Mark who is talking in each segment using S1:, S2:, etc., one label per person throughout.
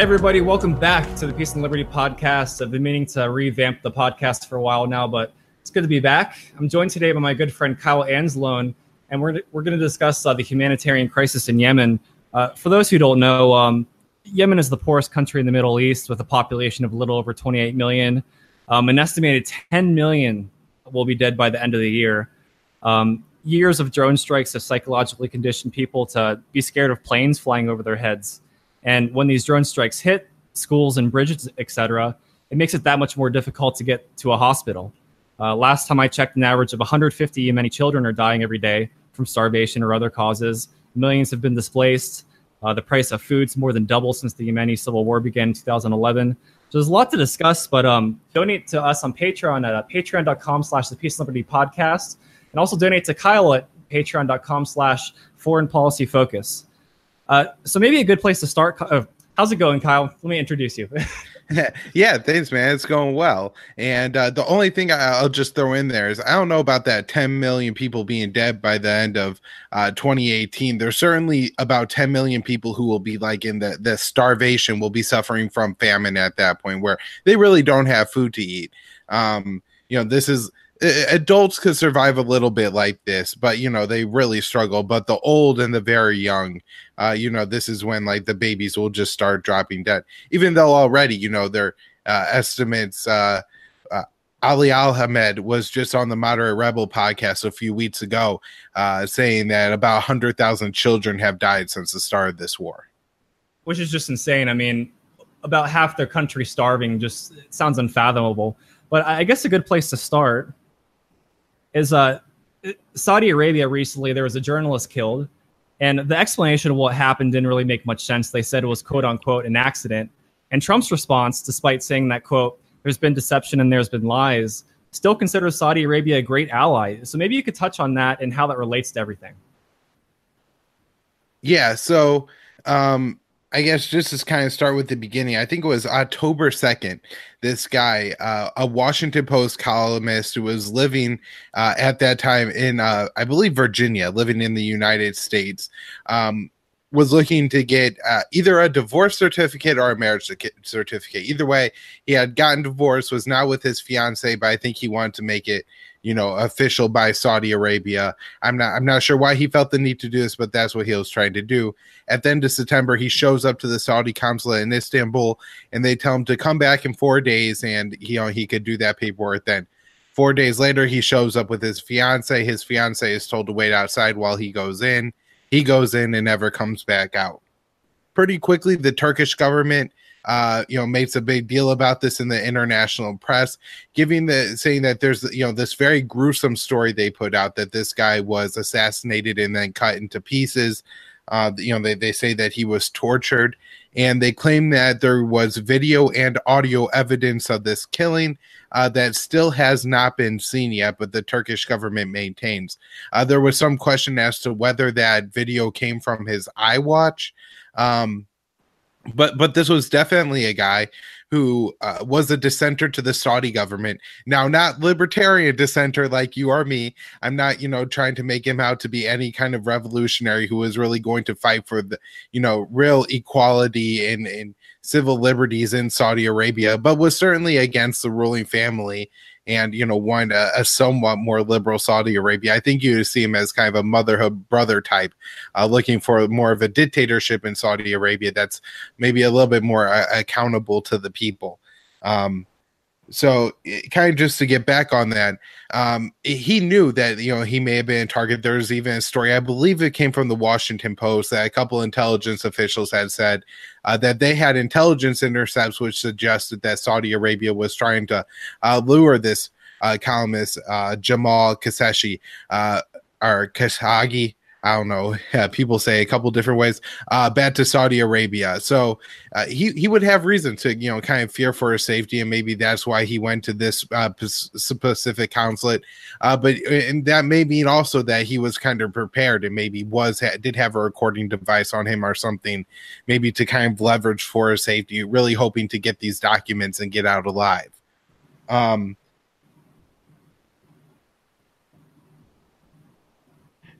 S1: everybody, welcome back to the Peace and Liberty podcast. I've been meaning to revamp the podcast for a while now, but it's good to be back. I'm joined today by my good friend Kyle Anzalone, and we're, we're going to discuss uh, the humanitarian crisis in Yemen. Uh, for those who don't know, um, Yemen is the poorest country in the Middle East with a population of a little over 28 million. Um, an estimated 10 million will be dead by the end of the year. Um, years of drone strikes have psychologically conditioned people to be scared of planes flying over their heads. And when these drone strikes hit schools and bridges, etc., it makes it that much more difficult to get to a hospital. Uh, last time I checked, an average of 150 Yemeni children are dying every day from starvation or other causes. Millions have been displaced. Uh, the price of food's more than doubled since the Yemeni civil war began in 2011. So there's a lot to discuss, but um, donate to us on Patreon at uh, patreon.com slash the Peace and Liberty podcast. And also donate to Kyle at patreon.com slash foreign policy focus. Uh, so maybe a good place to start. Uh, how's it going, Kyle? Let me introduce you.
S2: yeah, thanks, man. It's going well. And uh, the only thing I'll just throw in there is I don't know about that 10 million people being dead by the end of uh, 2018. There's certainly about 10 million people who will be like in the, the starvation, will be suffering from famine at that point where they really don't have food to eat. Um, you know, this is adults could survive a little bit like this, but you know they really struggle. But the old and the very young, uh, you know, this is when like the babies will just start dropping dead. Even though already, you know, their uh, estimates. Uh, uh, Ali Ahmed was just on the Moderate Rebel podcast a few weeks ago, uh, saying that about 100,000 children have died since the start of this war.
S1: Which is just insane. I mean, about half their country starving just sounds unfathomable. But I guess a good place to start is uh, Saudi Arabia recently there was a journalist killed, and the explanation of what happened didn't really make much sense. They said it was quote unquote an accident, and Trump's response, despite saying that quote there's been deception and there's been lies, still considers Saudi Arabia a great ally. So maybe you could touch on that and how that relates to everything.
S2: Yeah. So um, I guess just to kind of start with the beginning, I think it was October 2nd. This guy, uh, a Washington Post columnist who was living uh, at that time in, uh, I believe, Virginia, living in the United States, um, was looking to get uh, either a divorce certificate or a marriage certificate. Either way, he had gotten divorced, was now with his fiance, but I think he wanted to make it you know official by Saudi Arabia. I'm not I'm not sure why he felt the need to do this, but that's what he was trying to do. At the end of September, he shows up to the Saudi consulate in Istanbul, and they tell him to come back in four days, and you know, he could do that paperwork then. Four days later, he shows up with his fiance. His fiance is told to wait outside while he goes in. He goes in and never comes back out. Pretty quickly, the Turkish government uh, you know, makes a big deal about this in the international press, giving the saying that there's you know this very gruesome story they put out that this guy was assassinated and then cut into pieces. Uh, you know, they, they say that he was tortured, and they claim that there was video and audio evidence of this killing uh, that still has not been seen yet, but the Turkish government maintains. Uh, there was some question as to whether that video came from his iWatch. Um, but but this was definitely a guy who uh, was a dissenter to the Saudi government. Now, not libertarian dissenter like you or me. I'm not, you know, trying to make him out to be any kind of revolutionary who is really going to fight for the, you know, real equality and, and civil liberties in Saudi Arabia, but was certainly against the ruling family and you know want a, a, somewhat more liberal Saudi Arabia. I think you would see him as kind of a motherhood brother type, uh, looking for more of a dictatorship in Saudi Arabia that's maybe a little bit more uh, accountable to the people. Um, so kind of just to get back on that um, he knew that you know he may have been a target there's even a story i believe it came from the washington post that a couple intelligence officials had said uh, that they had intelligence intercepts which suggested that saudi arabia was trying to uh, lure this uh, columnist uh, jamal kasheshi uh, or Khashoggi, I don't know. Yeah, people say a couple different ways. Uh, bad to Saudi Arabia, so uh, he he would have reason to you know kind of fear for his safety, and maybe that's why he went to this uh, specific consulate. Uh, but and that may mean also that he was kind of prepared, and maybe was did have a recording device on him or something, maybe to kind of leverage for his safety, really hoping to get these documents and get out alive. Um,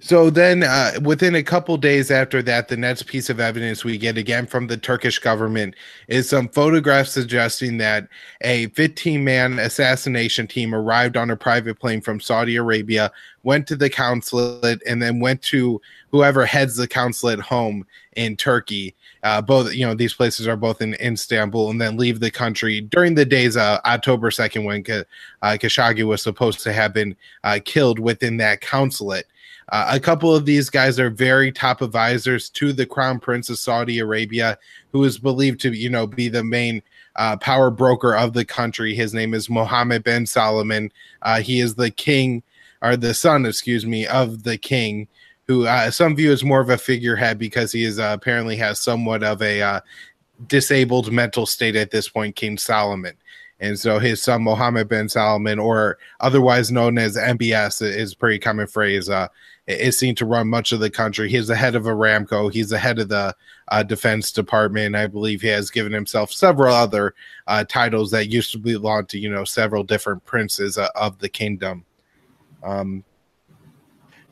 S2: So then, uh, within a couple days after that, the next piece of evidence we get again from the Turkish government is some photographs suggesting that a 15 man assassination team arrived on a private plane from Saudi Arabia, went to the consulate, and then went to whoever heads the consulate home in Turkey. Uh, both, you know, these places are both in Istanbul, and then leave the country during the days uh, October 2nd when uh, Khashoggi was supposed to have been uh, killed within that consulate. Uh, a couple of these guys are very top advisors to the Crown Prince of Saudi Arabia, who is believed to, you know, be the main uh, power broker of the country. His name is Mohammed bin Salman. Uh, he is the king, or the son, excuse me, of the king, who uh, some view as more of a figurehead because he is uh, apparently has somewhat of a uh, disabled mental state at this point, King Solomon. And so his son Mohammed bin Salman, or otherwise known as MBS, is pretty common phrase. Uh, is seen to run much of the country. He's the head of Aramco. He's the head of the uh, Defense Department. I believe he has given himself several other uh, titles that used to belong to you know several different princes uh, of the kingdom. Um,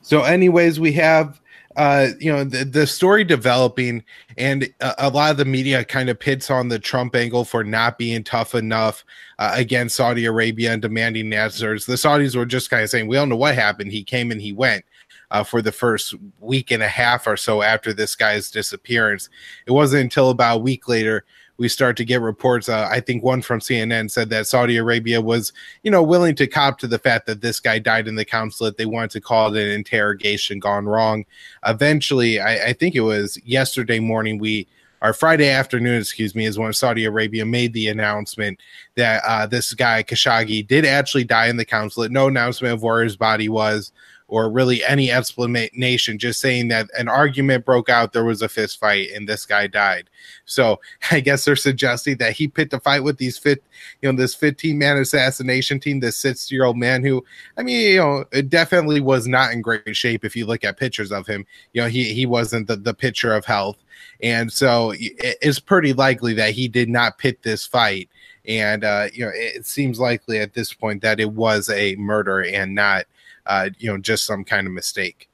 S2: so, anyways, we have uh, you know the, the story developing, and a, a, lot of the media kind of pits on the Trump angle for not being tough enough uh, against Saudi Arabia and demanding answers. The Saudis were just kind of saying, "We don't know what happened. He came and he went." Uh, for the first week and a half or so after this guy's disappearance. It wasn't until about a week later we start to get reports. Uh, I think one from CNN said that Saudi Arabia was, you know, willing to cop to the fact that this guy died in the consulate. They wanted to call it an interrogation gone wrong. Eventually, I, I think it was yesterday morning, we or Friday afternoon, excuse me, is when Saudi Arabia made the announcement that uh, this guy Khashoggi did actually die in the consulate. No announcement of where his body was or really any explanation, just saying that an argument broke out, there was a fist fight, and this guy died. So I guess they're suggesting that he picked a fight with these fit, you know, this 15 man assassination team, this 60 year old man who, I mean, you know, it definitely was not in great shape. If you look at pictures of him, you know, he he wasn't the the picture of health, and so it's pretty likely that he did not pit this fight. And uh, you know, it seems likely at this point that it was a murder and not uh, you know, just some kind of mistake.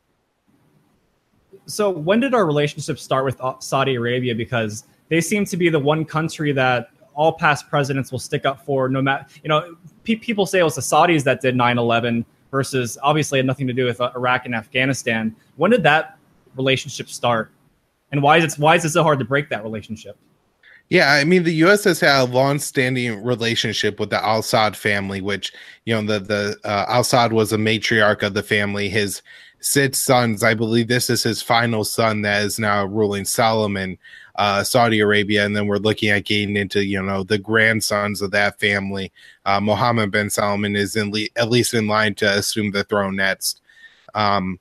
S1: So, when did our relationship start with Saudi Arabia? Because they seem to be the one country that all past presidents will stick up for, no matter, you know, pe- people say it was the Saudis that did 9 11 versus obviously had nothing to do with uh, Iraq and Afghanistan. When did that relationship start? And why is it, why is it so hard to break that relationship?
S2: Yeah, I mean the U.S. has had a long-standing relationship with the Al Saud family, which you know the the uh, Al Saud was a matriarch of the family. His six sons, I believe, this is his final son that is now ruling Solomon, uh, Saudi Arabia, and then we're looking at getting into you know the grandsons of that family. Uh, Mohammed bin Salman is in le- at least in line to assume the throne next. Um,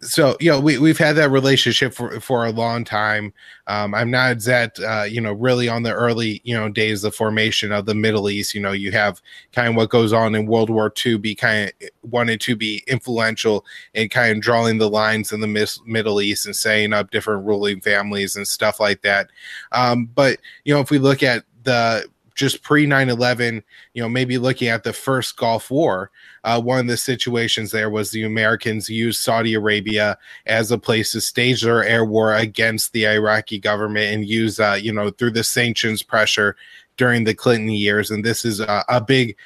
S2: so you know we, we've had that relationship for for a long time. Um, i'm not that uh, you know really on the early you know days of formation of the middle east. You know you have kind of what goes on in world war ii be kind of wanted to be influential and kind of drawing the lines in the mis- middle east and setting up different ruling families and stuff like that. Um, but you know if we look at the just pre 9-11 you know maybe looking at the first gulf war uh, one of the situations there was the americans used saudi arabia as a place to stage their air war against the iraqi government and use uh, you know through the sanctions pressure during the clinton years. And this is a, a big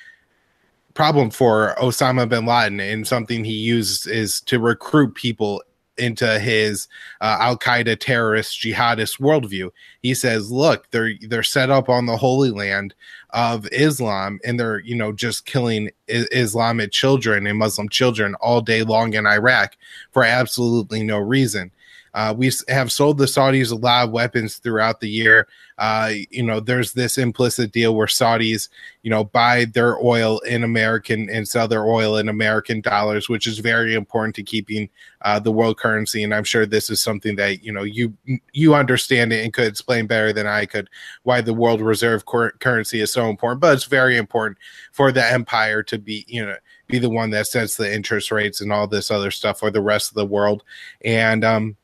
S2: problem for osama bin laden and something he used is to recruit people into his uh, Al Qaeda terrorist jihadist worldview. He says, "Look, they're they're set up on the Holy Land of Islam, and they're you know just killing I- Islamic children and Muslim children all day long in Iraq for absolutely no reason." Uh, we have sold the Saudis a lot of weapons throughout the year. Uh, you know, there's this implicit deal where Saudis, you know, buy their oil in American and sell their oil in American dollars, which is very important to keeping uh, the world currency. And I'm sure this is something that you know you you understand it and could explain better than I could why the world reserve cor- currency is so important. But it's very important for the empire to be, you know be the one that sets the interest rates and all this other stuff for the rest of the world. And um,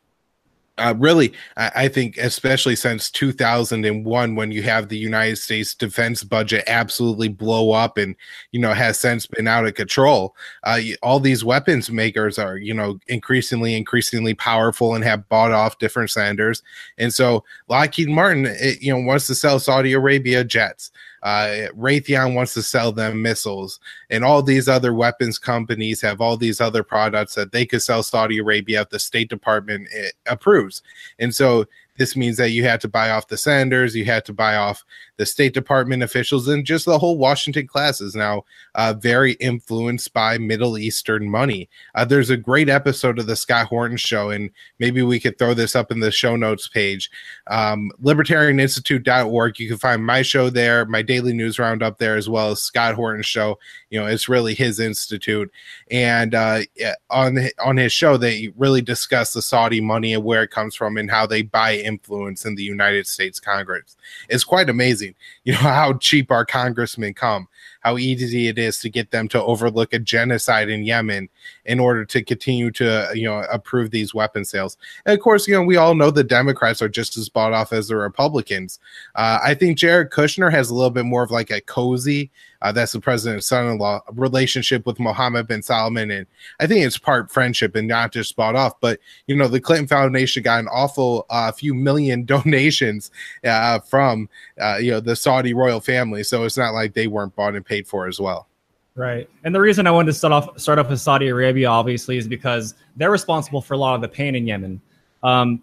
S2: uh, really, I, I, think, especially since 2001, when you have the United States defense budget absolutely blow up and, you know, has since been out of control, uh, all these weapons makers are, you know, increasingly, increasingly powerful and have bought off different senators. And so Lockheed Martin, it, you know, wants to sell Saudi Arabia jets. Uh, Raytheon wants to sell them missiles, and all these other weapons companies have all these other products that they could sell Saudi Arabia if the State Department eh, approves. And so this means that you had to buy off the senators, you had to buy off the State Department officials, and just the whole Washington class is now uh, very influenced by Middle Eastern money. Uh, there's a great episode of the Scott Horton Show, and maybe we could throw this up in the show notes page. Um, libertarianinstitute.org. You can find my show there, my daily news roundup there, as well as Scott Horton's show. You know, it's really his institute, and uh, on on his show, they really discuss the Saudi money and where it comes from and how they buy influence in the United States Congress. It's quite amazing, you know, how cheap our congressmen come how easy it is to get them to overlook a genocide in Yemen in order to continue to you know approve these weapon sales. And of course, you know we all know the Democrats are just as bought off as the Republicans. Uh, I think Jared Kushner has a little bit more of like a cozy. Uh, that's the president's son-in-law relationship with Mohammed bin Salman, and I think it's part friendship and not just bought off. But you know, the Clinton Foundation got an awful uh, few million donations uh, from uh, you know the Saudi royal family, so it's not like they weren't bought and paid for as well.
S1: Right. And the reason I wanted to start off start off with Saudi Arabia, obviously, is because they're responsible for a lot of the pain in Yemen. Um,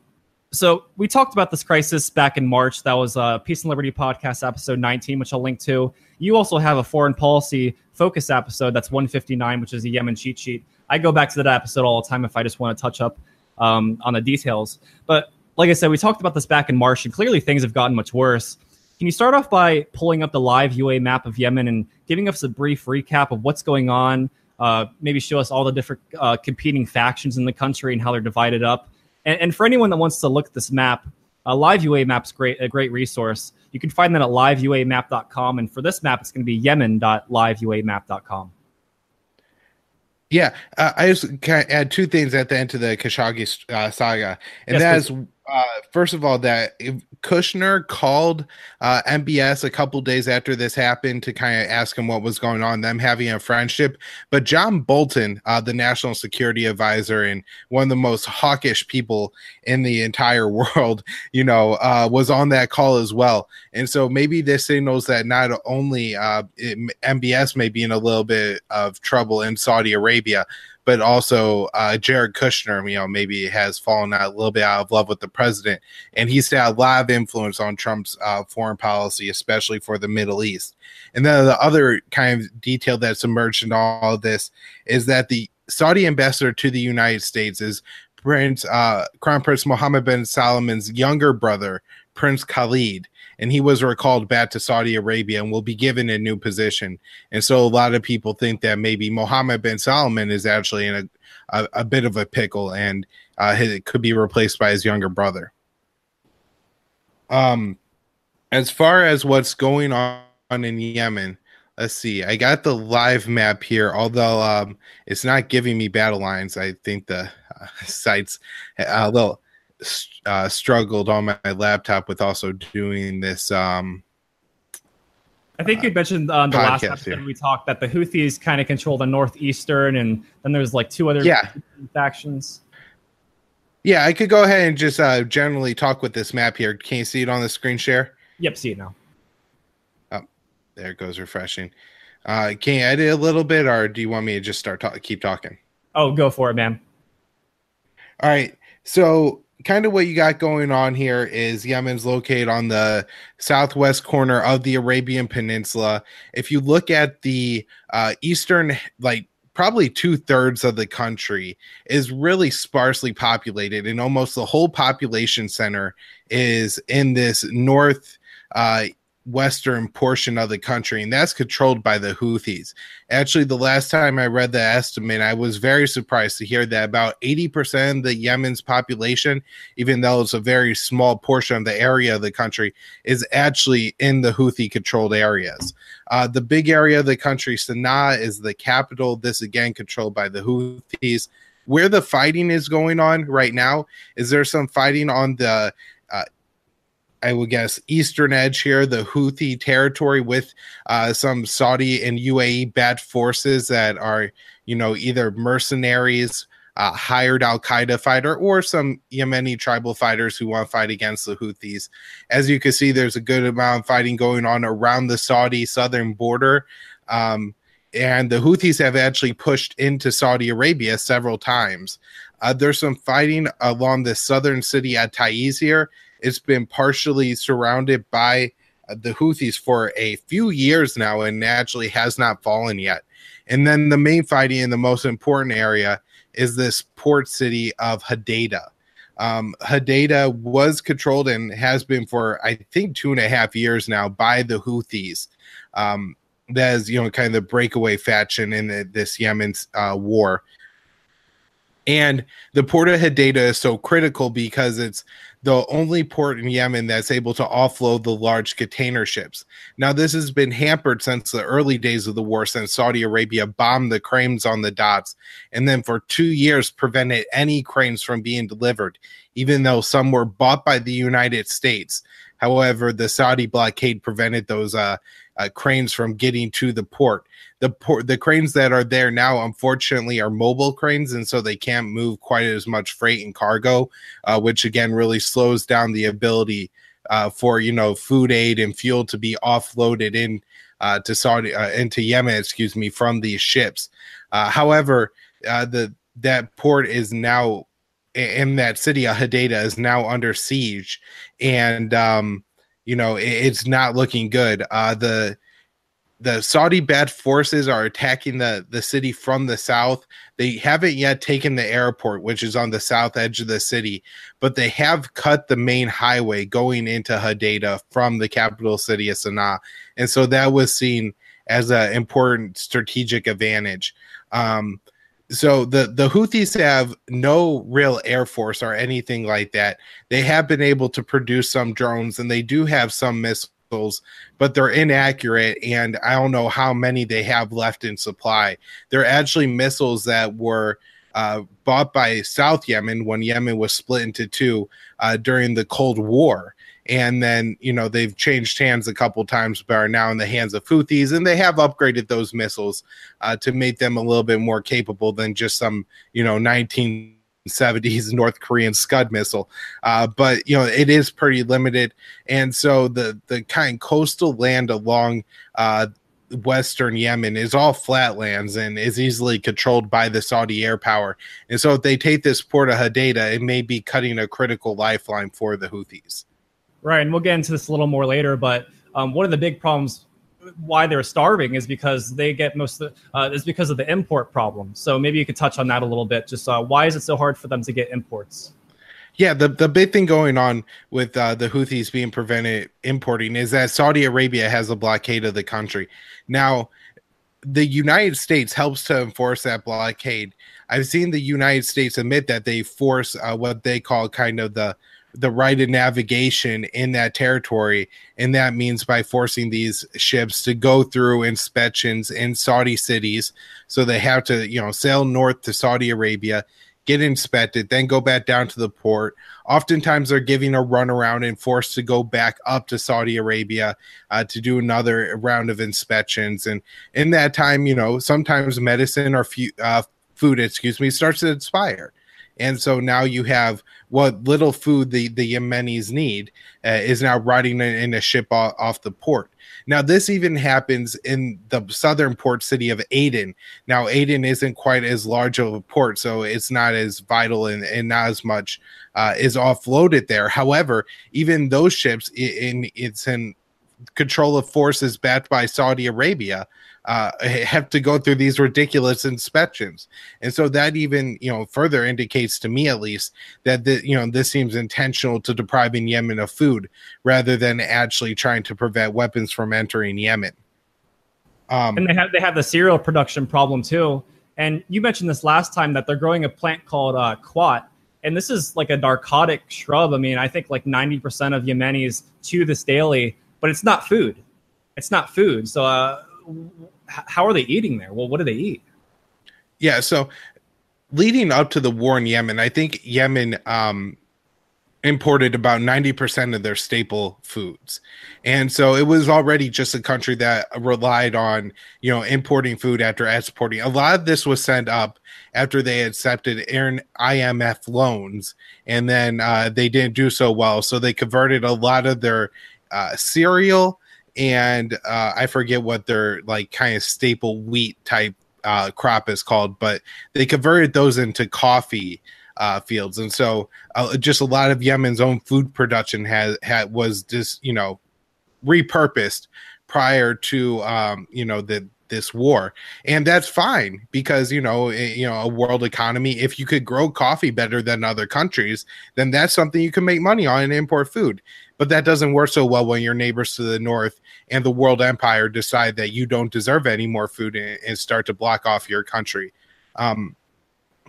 S1: so we talked about this crisis back in March. That was uh, Peace and Liberty podcast episode 19, which I'll link to. You also have a foreign policy focus episode that's 159, which is a Yemen cheat sheet. I go back to that episode all the time if I just want to touch up um, on the details. But like I said, we talked about this back in March, and clearly things have gotten much worse. Can you start off by pulling up the live UA map of Yemen and giving us a brief recap of what's going on? Uh, maybe show us all the different uh, competing factions in the country and how they're divided up. And, and, for anyone that wants to look at this map, uh, Live UA Map's great, a great resource. You can find that at liveuamap.com. And for this map, it's going to be yemen.liveuamap.com.
S2: Yeah, uh, I just kind of add two things at the end to the Khashoggi uh, saga, and yes, that is uh, first of all, that Kushner called uh, MBS a couple days after this happened to kind of ask him what was going on, them having a friendship. But John Bolton, uh, the national security advisor and one of the most hawkish people in the entire world, you know, uh, was on that call as well. And so maybe this signals that not only uh, it, MBS may be in a little bit of trouble in Saudi Arabia, but also uh, Jared Kushner, you know, maybe has fallen out a little bit out of love with the president, and he's had a lot of influence on Trump's uh, foreign policy, especially for the Middle East. And then the other kind of detail that's emerged in all of this is that the Saudi ambassador to the United States is Prince uh, Crown Prince Mohammed bin Salman's younger brother, Prince Khalid and he was recalled back to Saudi Arabia and will be given a new position. And so a lot of people think that maybe Mohammed bin Salman is actually in a, a, a bit of a pickle and uh, it could be replaced by his younger brother. Um, as far as what's going on in Yemen, let's see. I got the live map here, although um, it's not giving me battle lines. I think the uh, site's a little uh, struggled on my laptop with also doing this. Um,
S1: I think you mentioned on the last episode here. we talked that the Houthis kind of control the northeastern, and then there's like two other
S2: yeah.
S1: factions.
S2: Yeah, I could go ahead and just uh, generally talk with this map here. Can you see it on the screen share?
S1: Yep, see it now.
S2: Oh, there it goes, refreshing. Uh, can you edit a little bit, or do you want me to just start talk- keep talking?
S1: Oh, go for it, man.
S2: All right. So kind of what you got going on here is Yemen's located on the southwest corner of the Arabian Peninsula. If you look at the uh, eastern, like probably two thirds of the country is really sparsely populated, and almost the whole population center is in this north uh, western portion of the country, and that's controlled by the Houthis. Actually, the last time I read the estimate, I was very surprised to hear that about 80% of the Yemen's population, even though it's a very small portion of the area of the country, is actually in the Houthi controlled areas. Uh, the big area of the country, Sana'a, is the capital. This again controlled by the Houthis where the fighting is going on right now is there some fighting on the I would guess eastern edge here, the Houthi territory, with uh, some Saudi and UAE bad forces that are, you know, either mercenaries uh, hired Al Qaeda fighter or some Yemeni tribal fighters who want to fight against the Houthis. As you can see, there's a good amount of fighting going on around the Saudi southern border. Um, and the Houthis have actually pushed into Saudi Arabia several times. Uh, there's some fighting along the southern city at Taiz here. It's been partially surrounded by uh, the Houthis for a few years now and actually has not fallen yet. And then the main fighting in the most important area is this port city of Hodeidah. Um, Hodeidah was controlled and has been for I think two and a half years now by the Houthis. Um, that is, you know, kind of the breakaway faction in the, this Yemen uh, war. And the port of Hodeidah is so critical because it's the only port in Yemen that's able to offload the large container ships. Now, this has been hampered since the early days of the war, since Saudi Arabia bombed the cranes on the docks, and then for two years prevented any cranes from being delivered, even though some were bought by the United States. However, the Saudi blockade prevented those uh, uh, cranes from getting to the port. The port, the cranes that are there now, unfortunately, are mobile cranes, and so they can't move quite as much freight and cargo, uh, which again really slows down the ability uh, for you know food aid and fuel to be offloaded in uh, to Saudi uh, into Yemen, excuse me, from these ships. Uh, however, uh, the that port is now in that city, of Hodeidah, is now under siege, and um, you know it, it's not looking good. Uh, the the Saudi bad forces are attacking the the city from the south. They haven't yet taken the airport, which is on the south edge of the city, but they have cut the main highway going into Hodeidah from the capital city of Sana'a, and so that was seen as an important strategic advantage. Um, so the the Houthis have no real air force or anything like that. They have been able to produce some drones and they do have some missiles, but they're inaccurate and I don't know how many they have left in supply. They're actually missiles that were uh, bought by South Yemen when Yemen was split into two uh, during the Cold War and then you know they've changed hands a couple times but are now in the hands of Houthis and they have upgraded those missiles uh, to make them a little bit more capable than just some you know 1970s North Korean Scud missile uh, but you know it is pretty limited and so the the kind of coastal land along uh, western Yemen is all flatlands and is easily controlled by the Saudi air power. And so if they take this port of Hodeidah, it may be cutting a critical lifeline for the Houthis.
S1: Right, and we'll get into this a little more later. But um, one of the big problems why they're starving is because they get most of the, uh, is because of the import problem. So maybe you could touch on that a little bit. Just uh, why is it so hard for them to get imports?
S2: Yeah, the, the big thing going on with uh, the Houthis being prevented importing is that Saudi Arabia has a blockade of the country. Now, the United States helps to enforce that blockade. I've seen the United States admit that they force uh, what they call kind of the the right of navigation in that territory. And that means by forcing these ships to go through inspections in Saudi cities. So they have to, you know, sail north to Saudi Arabia, get inspected, then go back down to the port. Oftentimes they're giving a runaround and forced to go back up to Saudi Arabia uh, to do another round of inspections. And in that time, you know, sometimes medicine or fu- uh, food, excuse me, starts to expire. And so now you have what little food the, the Yemenis need uh, is now riding in, a ship off, off, the port. Now, this even happens in the southern port city of Aden. Now, Aden isn't quite as large of a port, so it's not as vital and, and not as much uh, is offloaded there. However, even those ships, in, in it's in control of forces backed by Saudi Arabia uh, have to go through these ridiculous inspections. And so that even, you know, further indicates to me at least that, the, you know, this seems intentional to depriving Yemen of food rather than actually trying to prevent weapons from entering Yemen.
S1: Um, and they have, they have the cereal production problem too. And you mentioned this last time that they're growing a plant called uh, qat. And this is like a narcotic shrub. I mean, I think like 90% of Yemenis chew this daily, but it's not food. It's not food. So, uh, how are they eating there? Well, what do they eat?
S2: Yeah, so leading up to the war in Yemen, I think Yemen um, imported about 90% of their staple foods. And so it was already just a country that relied on, you know, importing food after exporting. A lot of this was sent up after they accepted IMF loans and then uh, they didn't do so well. So they converted a lot of their uh, cereal and uh, I forget what their like kind of staple wheat type uh, crop is called, but they converted those into coffee uh, fields, and so uh, just a lot of Yemen's own food production has had was just you know repurposed prior to um, you know the this war. And that's fine because you know eh, you know a world economy if you could grow coffee better than other countries then that's something you can make money on and import food but that doesn't work so well when your neighbors to the north and the world empire decide that you don't deserve any more food and, and start to block off your country um,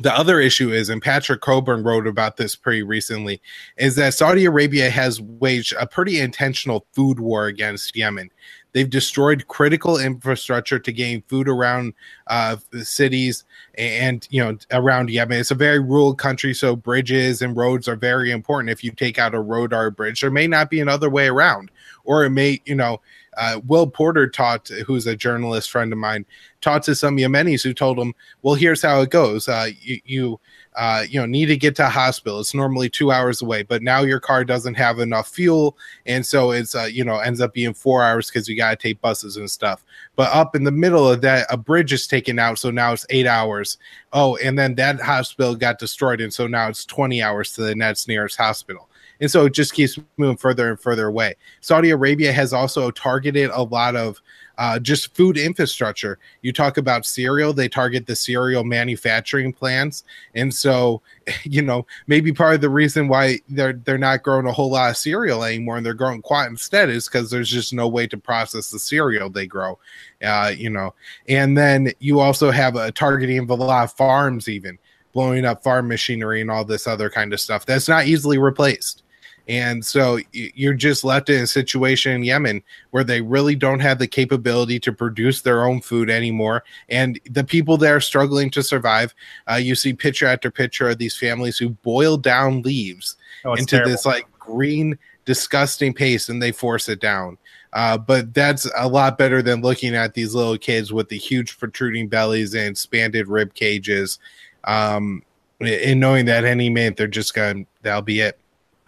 S2: the other issue is, and Patrick Cockburn wrote about this pretty recently, is that Saudi Arabia has waged a pretty intentional food war against Yemen. They've destroyed critical infrastructure to gain food around uh, cities and you know around Yemen. It's a very rural country, so bridges and roads are very important. If you take out a road or a bridge, there may not be another way around, or it may you know uh, Will Porter taught, who's a journalist friend of mine, taught to some Yemenis who told him, "Well, here's how it goes. Uh, you you, uh, you know need to get to a hospital. It's normally two hours away, but now your car doesn't have enough fuel, and so it's uh, you know ends up being four hours because you got to take buses and stuff. But up in the middle of that, a bridge is taken out, so now it's eight hours. Oh, and then that hospital got destroyed, and so now it's twenty hours to the next nearest hospital." And so it just keeps moving further and further away. Saudi Arabia has also targeted a lot of uh, just food infrastructure. You talk about cereal, they target the cereal manufacturing plants. And so, you know, maybe part of the reason why they're they're not growing a whole lot of cereal anymore and they're growing quite instead is because there's just no way to process the cereal they grow. Uh, you know, and then you also have a targeting of a lot of farms even blowing up farm machinery and all this other kind of stuff that's not easily replaced. And so you're just left in a situation in Yemen where they really don't have the capability to produce their own food anymore. And the people there are struggling to survive. Uh, you see picture after picture of these families who boil down leaves oh, into terrible. this like green, disgusting paste and they force it down. Uh, but that's a lot better than looking at these little kids with the huge protruding bellies and expanded rib cages. Um, and knowing that any minute they're just going, that'll be it.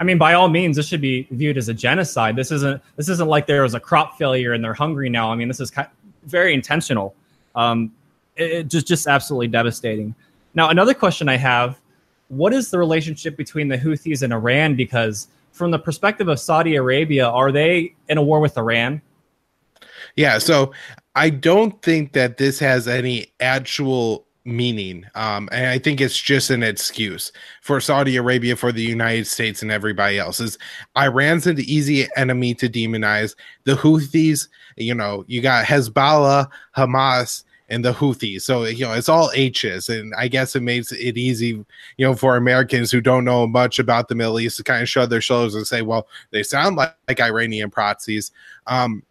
S1: I mean, by all means, this should be viewed as a genocide. This isn't this isn't like there was a crop failure and they're hungry now. I mean, this is kind of very intentional. Um, it, it just just absolutely devastating. Now, another question I have: What is the relationship between the Houthis and Iran? Because from the perspective of Saudi Arabia, are they in a war with Iran?
S2: Yeah, so I don't think that this has any actual meaning. Um, and I think it's just an excuse for Saudi Arabia, for the United States, and everybody else. Is Iran's an easy enemy to demonize. The Houthis, you know, you got Hezbollah, Hamas, and the Houthis. So you know, it's all H's, and I guess it makes it easy, you know, for Americans who don't know much about the Middle East to kind of shrug their shoulders and say, "Well, they sound like, like Iranian proxies." Um,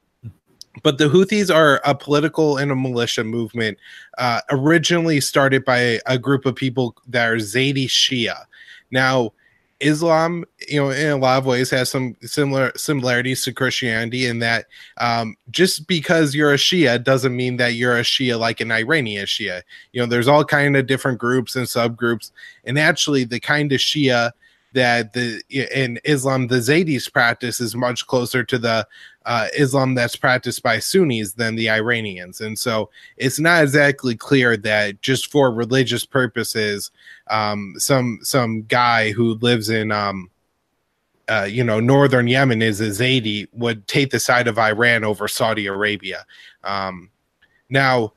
S2: but the Houthis are a political and a militia movement uh, originally started by a group of people that are Zaydi Shia. Now, Islam, you know, in a lot of ways has some similar similarities to Christianity in that um, just because you're a Shia doesn't mean that you're a Shia like an Iranian Shia. You know, there's all kind of different groups and subgroups, and actually, the kind of Shia that the in Islam the Zaydis practice is much closer to the uh, Islam that's practiced by Sunnis than the Iranians, and so it's not exactly clear that just for religious purposes, um, some some guy who lives in um, uh, you know northern Yemen is a Zaydi would take the side of Iran over Saudi Arabia. Um, now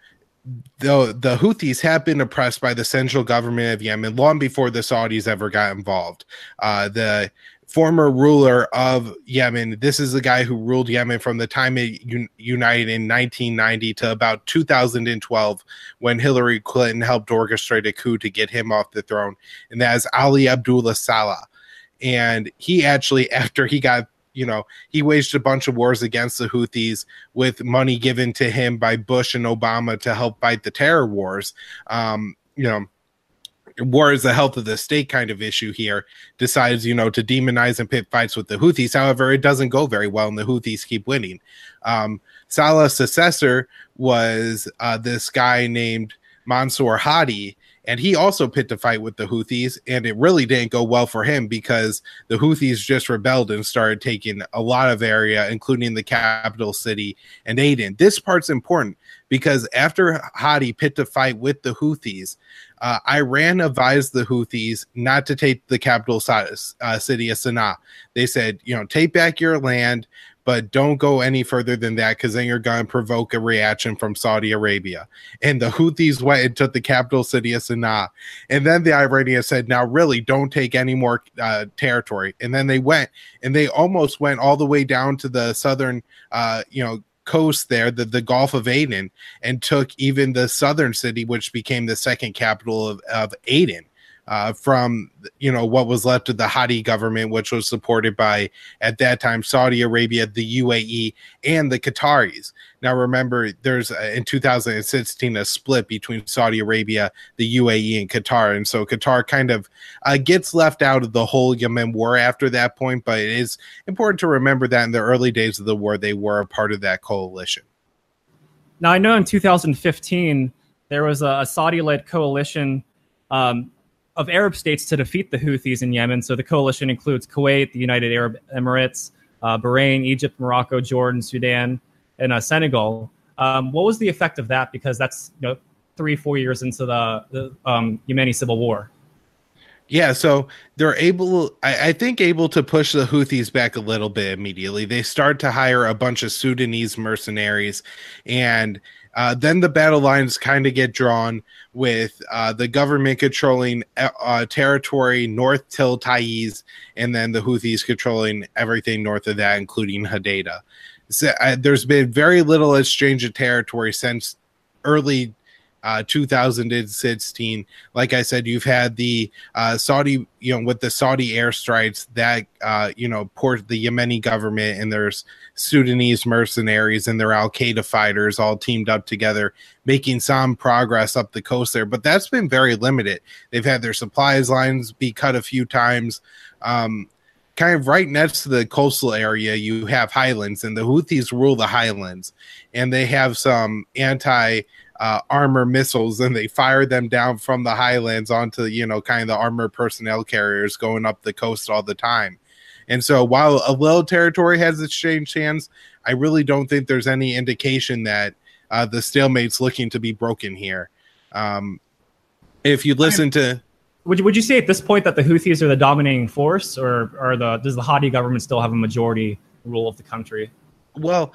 S2: the the Houthis have been oppressed by the central government of Yemen long before the Saudis ever got involved. Uh, the former ruler of Yemen, this is the guy who ruled Yemen from the time it un- united in 1990 to about 2012, when Hillary Clinton helped orchestrate a coup to get him off the throne, and that is Ali Abdullah Saleh. And he actually, after he got you know, he waged a bunch of wars against the Houthis with money given to him by Bush and Obama to help fight the terror wars. Um, you know, war is the health of the state kind of issue here decides you know to demonize and pit fights with the houthis. However it doesn't go very well and the houthis keep winning. Um, Saleh's successor was uh, this guy named mansour hadi and he also picked a fight with the Houthis, and it really didn't go well for him because the Houthis just rebelled and started taking a lot of area, including the capital city and Aden. This part's important because after Hadi picked a fight with the Houthis, uh, Iran advised the Houthis not to take the capital uh, city of Sana'a. They said, you know, take back your land, but don't go any further than that because then you're going to provoke a reaction from Saudi Arabia. And the Houthis went and took the capital city of Sana'a. And then the Iranians said, now really don't take any more uh, territory. And then they went and they almost went all the way down to the southern, uh, you know, coast there, the, the Gulf of Aden, and took even the southern city, which became the second capital of, of Aden uh, from you know what was left of the Hadi government, which was supported by at that time Saudi Arabia, the UAE, and the Qataris. Now remember, there's uh, in 2016 a split between Saudi Arabia, the UAE, and Qatar, and so Qatar kind of uh, gets left out of the whole Yemen war after that point. But it is important to remember that in the early days of the war, they were a part of that coalition.
S1: Now I know in 2015 there was a, a Saudi-led coalition um, of Arab states to defeat the Houthis in Yemen. So the coalition includes Kuwait, the United Arab Emirates, uh, Bahrain, Egypt, Morocco, Jordan, Sudan, and uh, Senegal. Um, what was the effect of that? Because that's you know three, four years into the, the um, Yemeni civil war.
S2: Yeah, so they're able, I, I, think, able to push the Houthis back a little bit immediately. They start to hire a bunch of Sudanese mercenaries, and uh, then the battle lines kind of get drawn with uh, the government controlling uh, uh, territory north till Taiz, and then the Houthis controlling everything north of that, including Hodeidah. So, uh, there's been very little exchange of territory since early uh, 2016. Like I said, you've had the uh, Saudi, you know, with the Saudi airstrikes that, uh, you know, port the Yemeni government and there's Sudanese mercenaries and their Al Qaeda fighters all teamed up together, making some progress up the coast there. But that's been very limited. They've had their supplies lines be cut a few times. Um, kind of right next to the coastal area, you have highlands, and the Houthis rule the highlands, and they have some anti uh, armor missiles and they fire them down from the highlands onto you know kind of the armored personnel carriers going up the coast all the time. And so while a little territory has exchanged hands i really don't think there's any indication that uh, the stalemate's looking to be broken here. Um, if you listen to
S1: would you, would you say at this point that the houthis are the dominating force or, or the does the hadi government still have a majority rule of the country?
S2: Well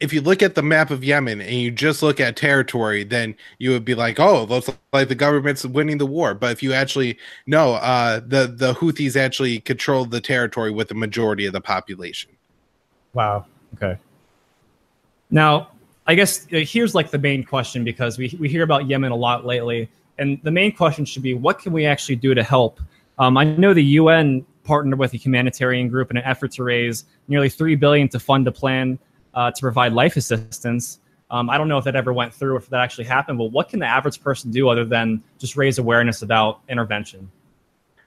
S2: if you look at the map of Yemen and you just look at territory, then you would be like, "Oh, looks like the government's winning the war." But if you actually no, uh, the the Houthis actually control the territory with the majority of the population.
S1: Wow. Okay. Now, I guess uh, here's like the main question because we we hear about Yemen a lot lately, and the main question should be, what can we actually do to help? Um, I know the UN partnered with a humanitarian group in an effort to raise nearly three billion to fund a plan uh, to provide life assistance. Um, I don't know if that ever went through, if that actually happened, but what can the average person do other than just raise awareness about intervention?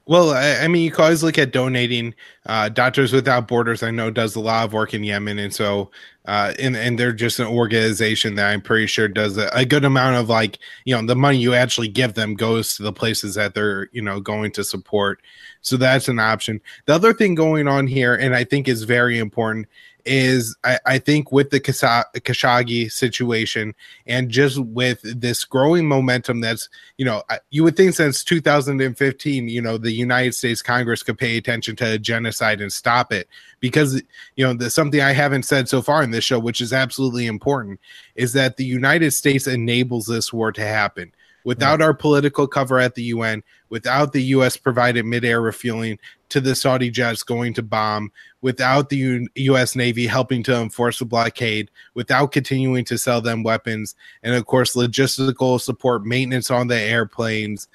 S2: Well, I, I mean, you can always look at donating. Uh, Doctors Without Borders, I know, does a lot of work in Yemen, and so, uh, and and they're just an organization that I'm pretty sure does a, a good amount of like, you know, the money you actually give them goes to the places that they're, you know, going to support. So that's an option. The other thing going on here, and I think is very important, is I, I, think with the Khashoggi situation and just with this growing momentum that's, you know, you would think since 2015, you know, the United States Congress could pay attention to genocide and stop it because, you know, the, something I haven't said so far in this show, which is absolutely important, is that the United States enables this war to happen. Without our political cover at the UN, without the US provided mid-air refueling to the Saudi jets going to bomb, without the U- US Navy helping to enforce the blockade, without continuing to sell them weapons, and of course logistical support, maintenance on the airplanes,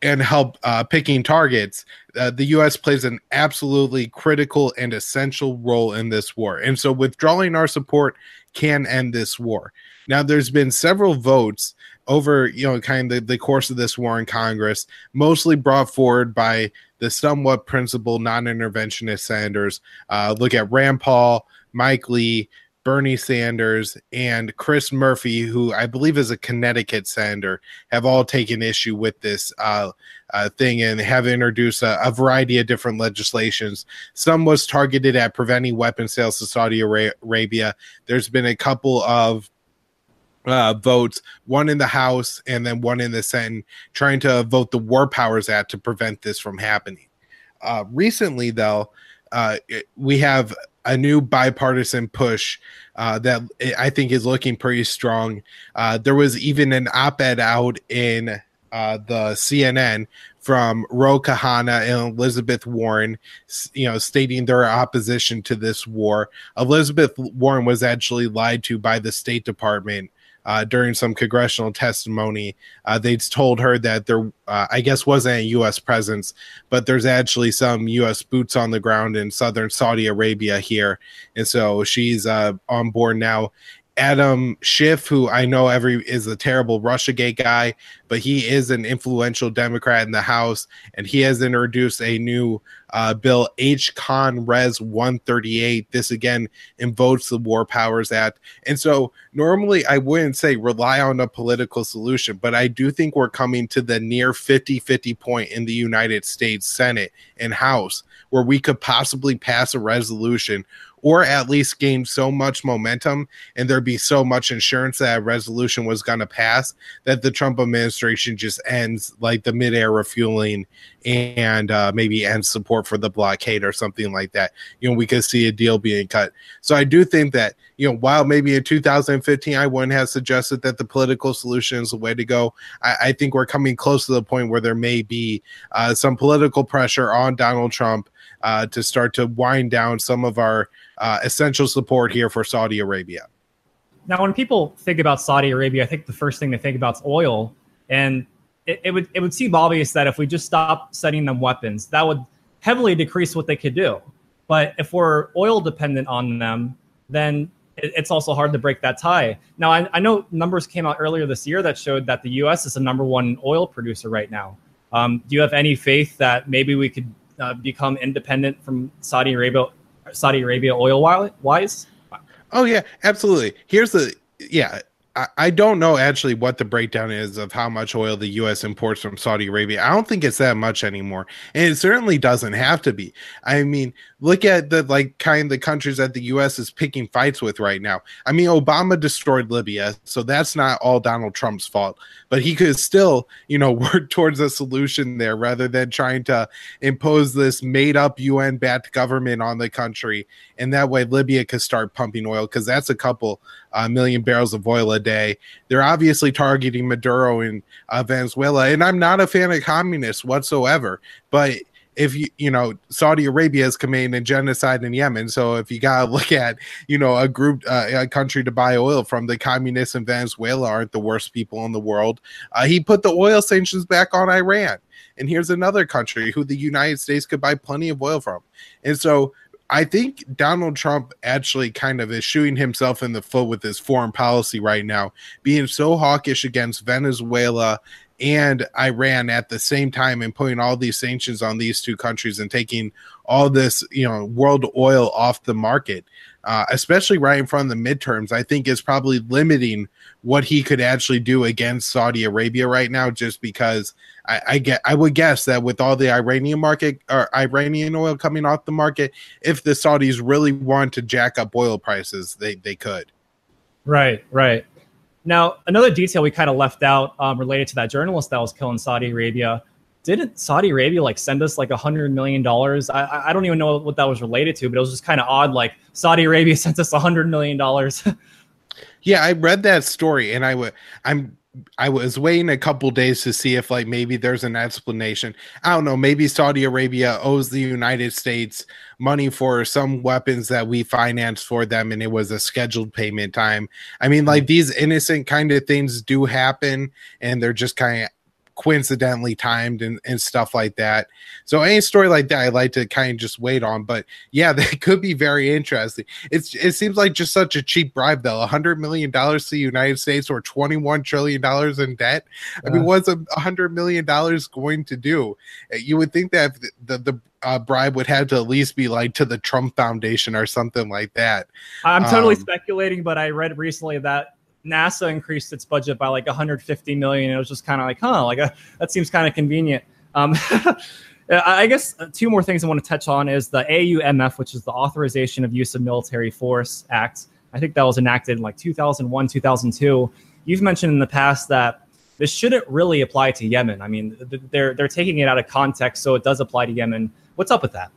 S2: and help uh, picking targets, uh, the U.S. plays an absolutely critical and essential role in this war. And so, withdrawing our support can end this war. Now, there's been several votes over you know kind of the, the course of this war in Congress, mostly brought forward by the somewhat principled non-interventionist senators. Uh, look at Rand Paul, Mike Lee, Bernie Sanders, and Chris Murphy, who I believe is a Connecticut senator, have all taken issue with this uh, uh, thing and have introduced a, a, variety of different legislations. Some was targeted at preventing weapon sales to Saudi Arabia. There's been a couple of uh, votes, one in the House and then one in the Senate, trying to vote the War Powers Act to prevent this from happening. Uh, recently, though, uh, we have a new bipartisan push uh, that I think is looking pretty strong. Uh, there was even an op ed out in uh, the CNN from Ro Khanna and Elizabeth Warren, you know, stating their opposition to this war. Elizabeth Warren was actually lied to by the State Department uh, during some congressional testimony. Uh, they told her that there, uh, I guess, wasn't a U.S. presence, but there's actually some U.S. boots on the ground in southern Saudi Arabia here, and so she's uh, on board now. Adam Schiff, who I know every is a terrible Russiagate guy, but he is an influential Democrat in the House, and he has introduced a new uh, bill, H. Con Res 138. This again invokes the War Powers Act, and so normally I wouldn't say rely on a political solution, but I do think we're coming to the near 50-50 point in the United States Senate and House where we could possibly pass a resolution or at least gain so much momentum and there'd be so much insurance that a resolution was going to pass that the Trump administration just ends like the mid-air refueling and uh, maybe ends support for the blockade or something like that. You know, we could see a deal being cut. So I do think that, you know, while maybe in 2015 I wouldn't have suggested that the political solution is the way to go, I, I think we're coming close to the point where there may be uh, some political pressure on Donald Trump uh, to start to wind down some of our uh, essential support here for Saudi Arabia.
S1: Now, when people think about Saudi Arabia, I think the first thing they think about is oil, and it, it would it would seem obvious that if we just stop sending them weapons, that would heavily decrease what they could do. But if we're oil dependent on them, then it's also hard to break that tie. Now, I, I, know numbers came out earlier this year that showed that the U.S. is the number one oil producer right now. Um, do you have any faith that maybe we could uh, become independent from Saudi Arabia, Saudi Arabia oil wise?
S2: Oh yeah, absolutely. Here's the yeah. I, don't know actually what the breakdown is of how much oil the U.S. imports from Saudi Arabia. I don't think it's that much anymore, and it certainly doesn't have to be. I mean, look at the like kind of countries that the U.S. is picking fights with right now. I mean, Obama destroyed Libya, so that's not all Donald Trump's fault. But he could still, you know, work towards a solution there rather than trying to impose this made-up UN-backed government on the country, and that way Libya could start pumping oil because that's a couple uh, million barrels of oil a day. They're obviously targeting Maduro in uh, Venezuela, and I'm not a fan of communists whatsoever. But if you you know Saudi Arabia is committing genocide in Yemen, so if you gotta look at you know a group uh, a country to buy oil from, the communists in Venezuela aren't the worst people in the world. Uh, he put the oil sanctions back on Iran, and here's another country who the United States could buy plenty of oil from, and so I think Donald Trump actually kind of is shooting himself in the foot with his foreign policy right now, being so hawkish against Venezuela and Iran at the same time and putting all these sanctions on these two countries and taking all this, you know, world oil off the market, uh, especially right in front of the midterms, I think is probably limiting what he could actually do against Saudi Arabia right now, just because I, I get I would guess that with all the Iranian market or Iranian oil coming off the market, if the Saudis really want to jack up oil prices, they they could.
S1: Right, right. Now, another detail we kind of left out um, related to that journalist that was killed in Saudi Arabia. Didn't Saudi Arabia like send us like a hundred million dollars? I I don't even know what that was related to, but it was just kind of odd. Like Saudi Arabia sent us a hundred million dollars.
S2: yeah, I read that story, and I would I'm I was waiting a couple days to see if like maybe there's an explanation. I don't know, maybe Saudi Arabia owes the United States money for some weapons that we financed for them and it was a scheduled payment time. I mean like mm-hmm. these innocent kind of things do happen and they're just kind of coincidentally timed and, and stuff like that. So any story like that, I like to kind of just wait on. But yeah, that could be very interesting. It's it seems like just such a cheap bribe though. A hundred million dollars to the United States or twenty one trillion dollars in debt. I mean, what's a hundred million dollars going to do? You would think that the the, the uh, bribe would have to at least be like to the Trump Foundation or something like that.
S1: I'm totally um, speculating, but I read recently that NASA increased its budget by like 150 million. It was just kind of like, huh, like a, uh, that seems kind of convenient. Um, I guess uh, two more things I want to touch on is the AUMF, which is the Authorization of Use of Military Force Act. I think that was enacted in like 2001, 2002. You've mentioned in the past that this shouldn't really apply to Yemen. I mean, they're they're taking it out of context, so it does apply to Yemen. What's up with that?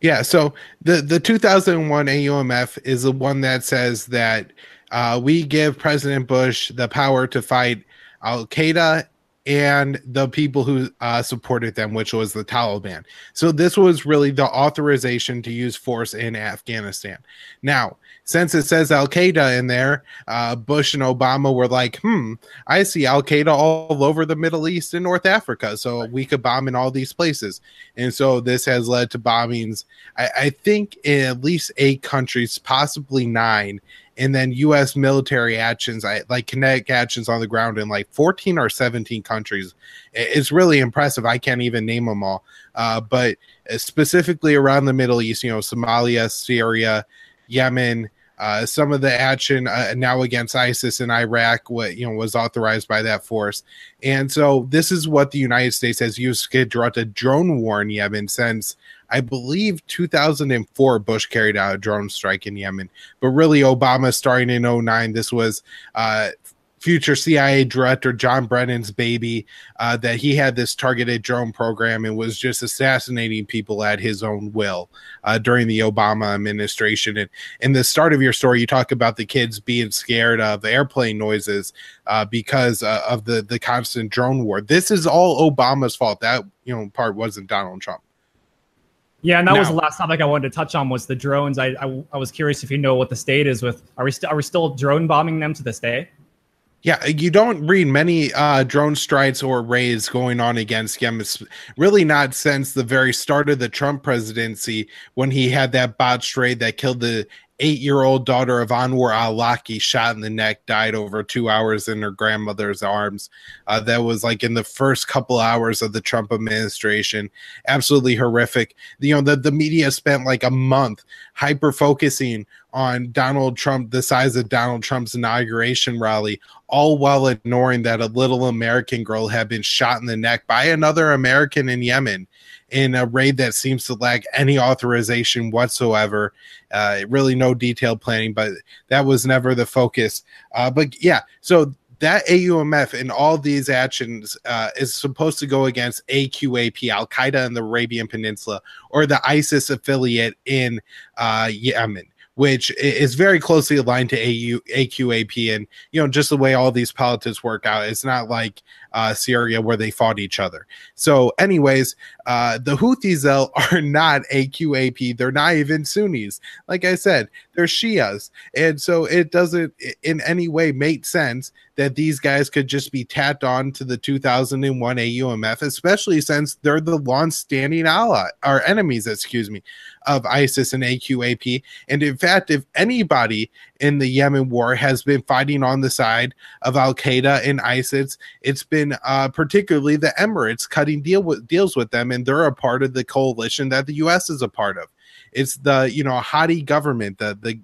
S2: Yeah, so the the 2001 AUMF is the one that says that uh, we give President Bush the power to fight Al Qaeda and the people who uh, supported them, which was the Taliban. So this was really the authorization to use force in Afghanistan. Now, since it says Al Qaeda in there, uh, Bush and Obama were like, hmm, I see Al Qaeda all over the Middle East and North Africa. So we could bomb in all these places. And so this has led to bombings, I, I think, in at least eight countries, possibly nine and then U.S. military actions, like kinetic actions on the ground in like 14 or 17 countries. It's really impressive. I can't even name them all, uh, but specifically around the Middle East, you know, Somalia, Syria, Yemen. Uh, some of the action uh, now against ISIS in Iraq, what you know, was authorized by that force, and so this is what the United States has used to direct a drone war in Yemen since I believe 2004, Bush carried out a drone strike in Yemen. But really, Obama starting in 09, this was uh, future CIA director John Brennan's baby, uh, that he had this targeted drone program and was just assassinating people at his own will uh, during the Obama administration. And in the start of your story, you talk about the kids being scared of airplane noises uh, because uh, of the the constant drone war. This is all Obama's fault. That you know part wasn't Donald Trump.
S1: Yeah, and that now, was the last topic I wanted to touch on was the drones. I, I, I was curious if you know what the state is with. Are we still are we still drone bombing them to this day?
S2: Yeah, you don't read many uh, drone strikes or raids going on against Yemen. really not since the very start of the Trump presidency when he had that botched raid that killed the eight year old daughter of Anwar al Awlaki shot in the neck, died over two hours in her grandmother's arms. Uh, that was like in the first couple hours of the Trump administration. Absolutely horrific. You know, the, the media spent like a month hyper focusing on Donald Trump, the size of Donald Trump's inauguration rally, all while ignoring that a little American girl had been shot in the neck by another American in Yemen in a raid that seems to lack any authorization whatsoever. Uh, really, no detailed planning, but that was never the focus. Uh, but yeah, so that AUMF and all these actions uh, is supposed to go against AQAP, Al Qaeda in the Arabian Peninsula, or the ISIS affiliate in uh, Yemen which is very closely aligned to AU, AQAP and you know just the way all these politics work out. It's not like uh, Syria where they fought each other. So, anyways, uh, the Houthis are not AQAP. They're not even Sunnis. Like I said, they're Shias, and so it doesn't in any way make sense that these guys could just be tapped on to the 2001 AUMF, especially since they're the long-standing ally or enemies, excuse me, of ISIS and AQAP. And in fact, if anybody in the Yemen war has been fighting on the side of Al Qaeda and ISIS, it's been uh, particularly the Emirates cutting deal with, deals with them, and they're a part of the coalition that the U.S. is a part of. It's the you know Hadi government, the the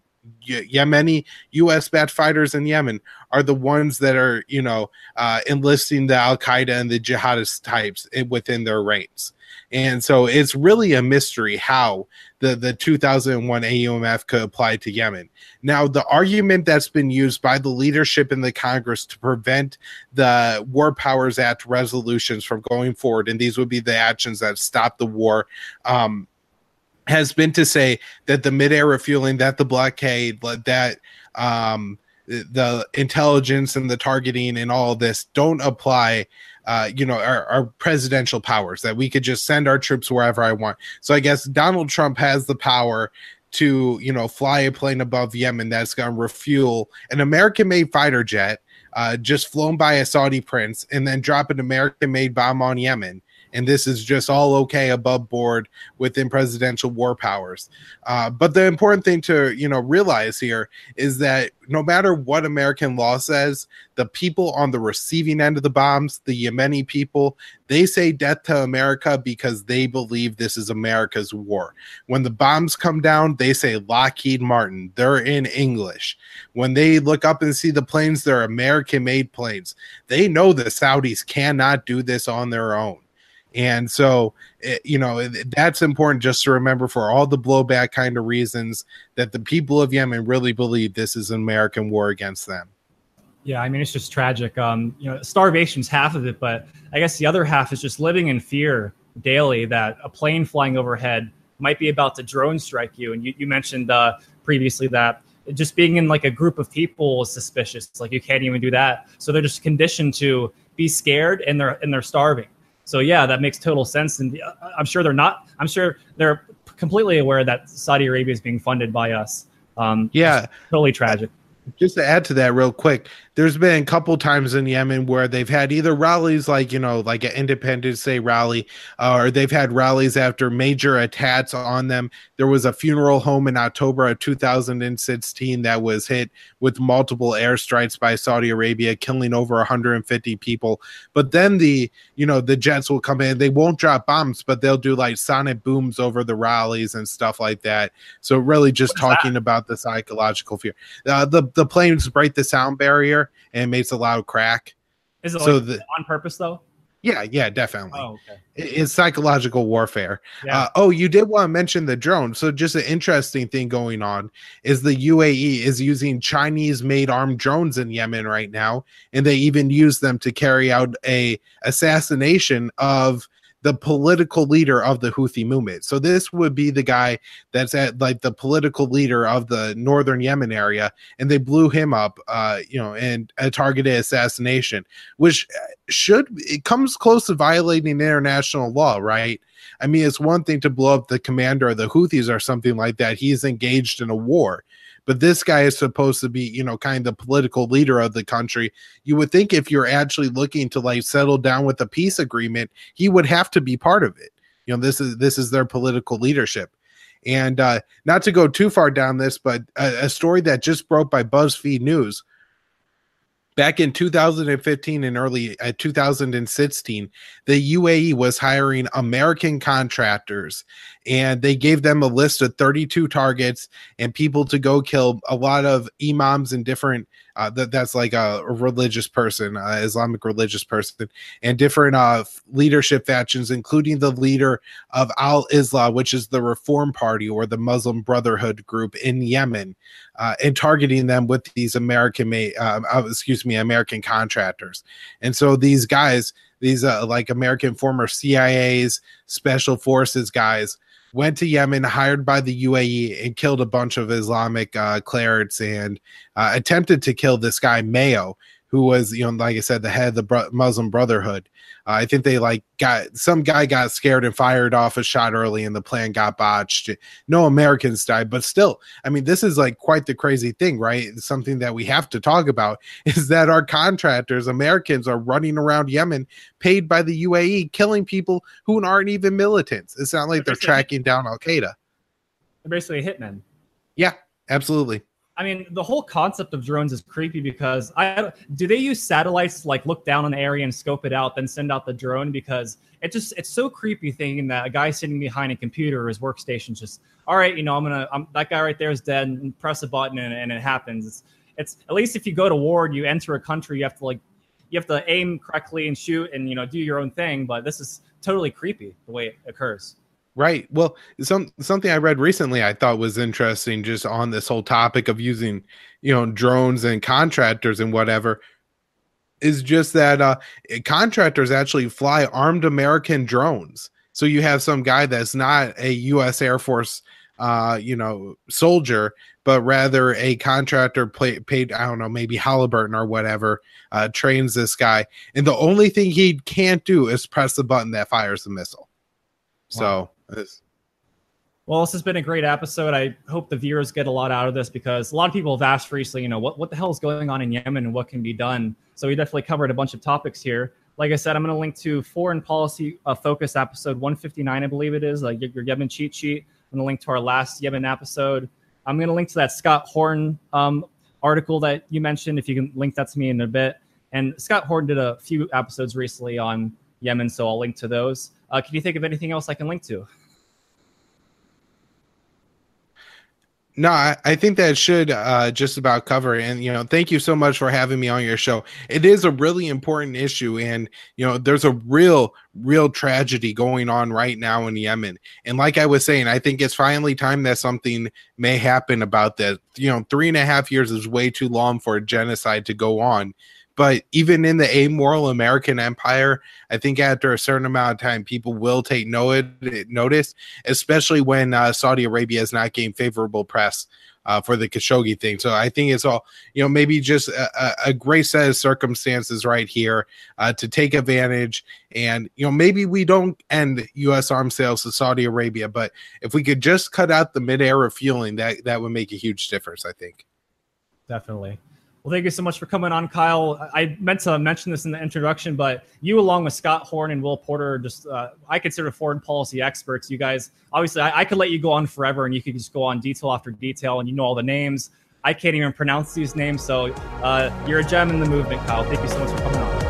S2: Yemeni U.S. bat fighters in Yemen are the ones that are, you know, uh, enlisting the Al Qaeda and the jihadist types within their ranks. And so it's really a mystery how the, the 2001 AUMF could apply to Yemen. Now, the argument that's been used by the leadership in the Congress to prevent the War Powers Act resolutions from going forward, and these would be the actions that stop the war, um, has been to say that the mid-air refueling, that the blockade, that um, the intelligence and the targeting and all this don't apply uh, you know, our, our, presidential powers that we could just send our troops wherever I want. So I guess Donald Trump has the power to, you know, fly a plane above Yemen that's going to refuel an American made fighter jet uh, just flown by a Saudi prince and then drop an American made bomb on Yemen and this is just all okay above board within presidential war powers. Uh, but the important thing to you know realize here is that no matter what American law says, the people on the receiving end of the bombs, the Yemeni people, they say death to America because they believe this is America's war. When the bombs come down, they say Lockheed Martin. They're in English. When they look up and see the planes, they're American made planes. They know the Saudis cannot do this on their own. And so, it, you know, that's important just to remember for all the blowback kind of reasons that the people of Yemen really believe this is an American war against them.
S1: Yeah, I mean, it's just tragic. Um, you know, starvation's half of it, but I guess the other half is just living in fear daily that a plane flying overhead might be about to drone strike you. And you, you mentioned uh, previously that just being in like a group of people is suspicious. It's like you can't even do that. So they're just conditioned to be scared and they're and they're starving. So yeah, that makes total sense, and uh, I'm sure they're not. I'm sure they're completely aware that Saudi Arabia is being funded by us. Um,
S2: yeah,
S1: totally tragic
S2: just to add to that real quick there's been a couple times in yemen where they've had either rallies like you know like an independence day rally uh, or they've had rallies after major attacks on them. There was a funeral home in october of 2016 that was hit with multiple airstrikes by saudi arabia killing over 150 people. But then the you know the jets will come in. They won't drop bombs but they'll do like sonic booms over the rallies and stuff like that. So really just talking that? about the psychological fear. Uh, the the planes break the sound barrier and it makes a loud crack.
S1: Is it so like the, on purpose though?
S2: Yeah, yeah, definitely. Oh, okay. It's psychological warfare. Yeah. Uh, oh, you did want to mention the drone. So, just an interesting thing going on is the UAE is using Chinese-made armed drones in Yemen right now, and they even use them to carry out a assassination of the political leader of the Houthi movement. So this would be the guy that's at like the political leader of the northern Yemen area, and they blew him up, uh, you know, and a targeted assassination, which uh, should it comes close to violating international law, right? I mean, it's one thing to blow up the commander of the Houthis or something like that. He's engaged in a war. But this guy is supposed to be, you know, kind of the political leader of the country. You would think if you're actually looking to like settle down with a peace agreement, he would have to be part of it. You know, this is this is their political leadership. And uh, not to go too far down this, but a, a story that just broke by BuzzFeed News back in 2015 and early uh, 2016 the uae was hiring american contractors and they gave them a list of 32 targets and people to go kill a lot of imams and different uh, that, that's like a, a religious person islamic religious person and different uh, leadership factions including the leader of al-islah which is the reform party or the muslim brotherhood group in yemen uh, and targeting them with these american uh, uh, excuse me american contractors. And so these guys these uh, like American former CIA's special forces guys went to Yemen, hired by the UAE, and killed a bunch of Islamic uh, clerics and uh, attempted to kill this guy Mayo, who was, you know, like I said, the head of the Bro- Muslim Brotherhood. Uh, I think they like got some guy got scared and fired off a shot early, and the plan got botched. No Americans died, but still, I mean, this is like quite the crazy thing, right? It's something that we have to talk about is that our contractors, Americans, are running around Yemen, paid by the UAE, killing people who aren't even militants. It's not like they're, they're tracking down Al Qaeda.
S1: They're basically hitmen.
S2: Yeah, absolutely.
S1: I mean, the whole concept of drones is creepy because I do they use satellites to like look down on the area and scope it out, then send out the drone because it just it's so creepy thinking that a guy sitting behind a computer or his workstation just all right, you know, I'm gonna I'm, that guy right there is dead and press a button and, and it happens. It's, it's at least if you go to war and you enter a country, you have to like you have to aim correctly and shoot and you know do your own thing. But this is totally creepy the way it occurs.
S2: Right. Well, some something I read recently I thought was interesting just on this whole topic of using, you know, drones and contractors and whatever is just that uh contractors actually fly armed American drones. So you have some guy that's not a US Air Force uh, you know, soldier, but rather a contractor play, paid, I don't know, maybe Halliburton or whatever, uh, trains this guy. And the only thing he can't do is press the button that fires the missile. Wow. So
S1: Well, this has been a great episode. I hope the viewers get a lot out of this because a lot of people have asked recently, you know, what, what the hell is going on in Yemen and what can be done. So we definitely covered a bunch of topics here. Like I said, I'm going to link to foreign policy uh, focus episode 159, I believe it is, like your Yemen cheat sheet. I'm going to link to our last Yemen episode. I'm going to link to that Scott Horton um, article that you mentioned, if you can link that to me in a bit. And Scott Horton did a few episodes recently on Yemen, so I'll link to those. Uh, can you think of anything else I can link to?
S2: No, I, I think that should uh, just about cover. And you know, thank you so much for having me on your show. It is a really important issue, and you know, there's a real, real tragedy going on right now in Yemen. And like I was saying, I think it's finally time that something may happen about that. You know, three and a half years is way too long for a genocide to go on. But even in the amoral American empire, I think after a certain amount of time, people will take notice, especially when uh, Saudi Arabia is not getting favorable press uh, for the Khashoggi thing. So I think it's all, you know, maybe just a, a great set of circumstances right here uh, to take advantage. And, you know, maybe we don't end U.S. arms sales to Saudi Arabia, but if we could just cut out the mid-air refueling, that, that would make a huge difference, I think.
S1: Definitely. Well, thank you so much for coming on, Kyle. I meant to mention this in the introduction, but you, along with Scott Horton and Will Porter, just uh, I consider foreign policy experts. You guys, obviously, I, I, could let you go on forever, and you could just go on detail after detail, and you know all the names. I can't even pronounce these names, so uh, you're a gem in the movement, Kyle. Thank you so much for coming on.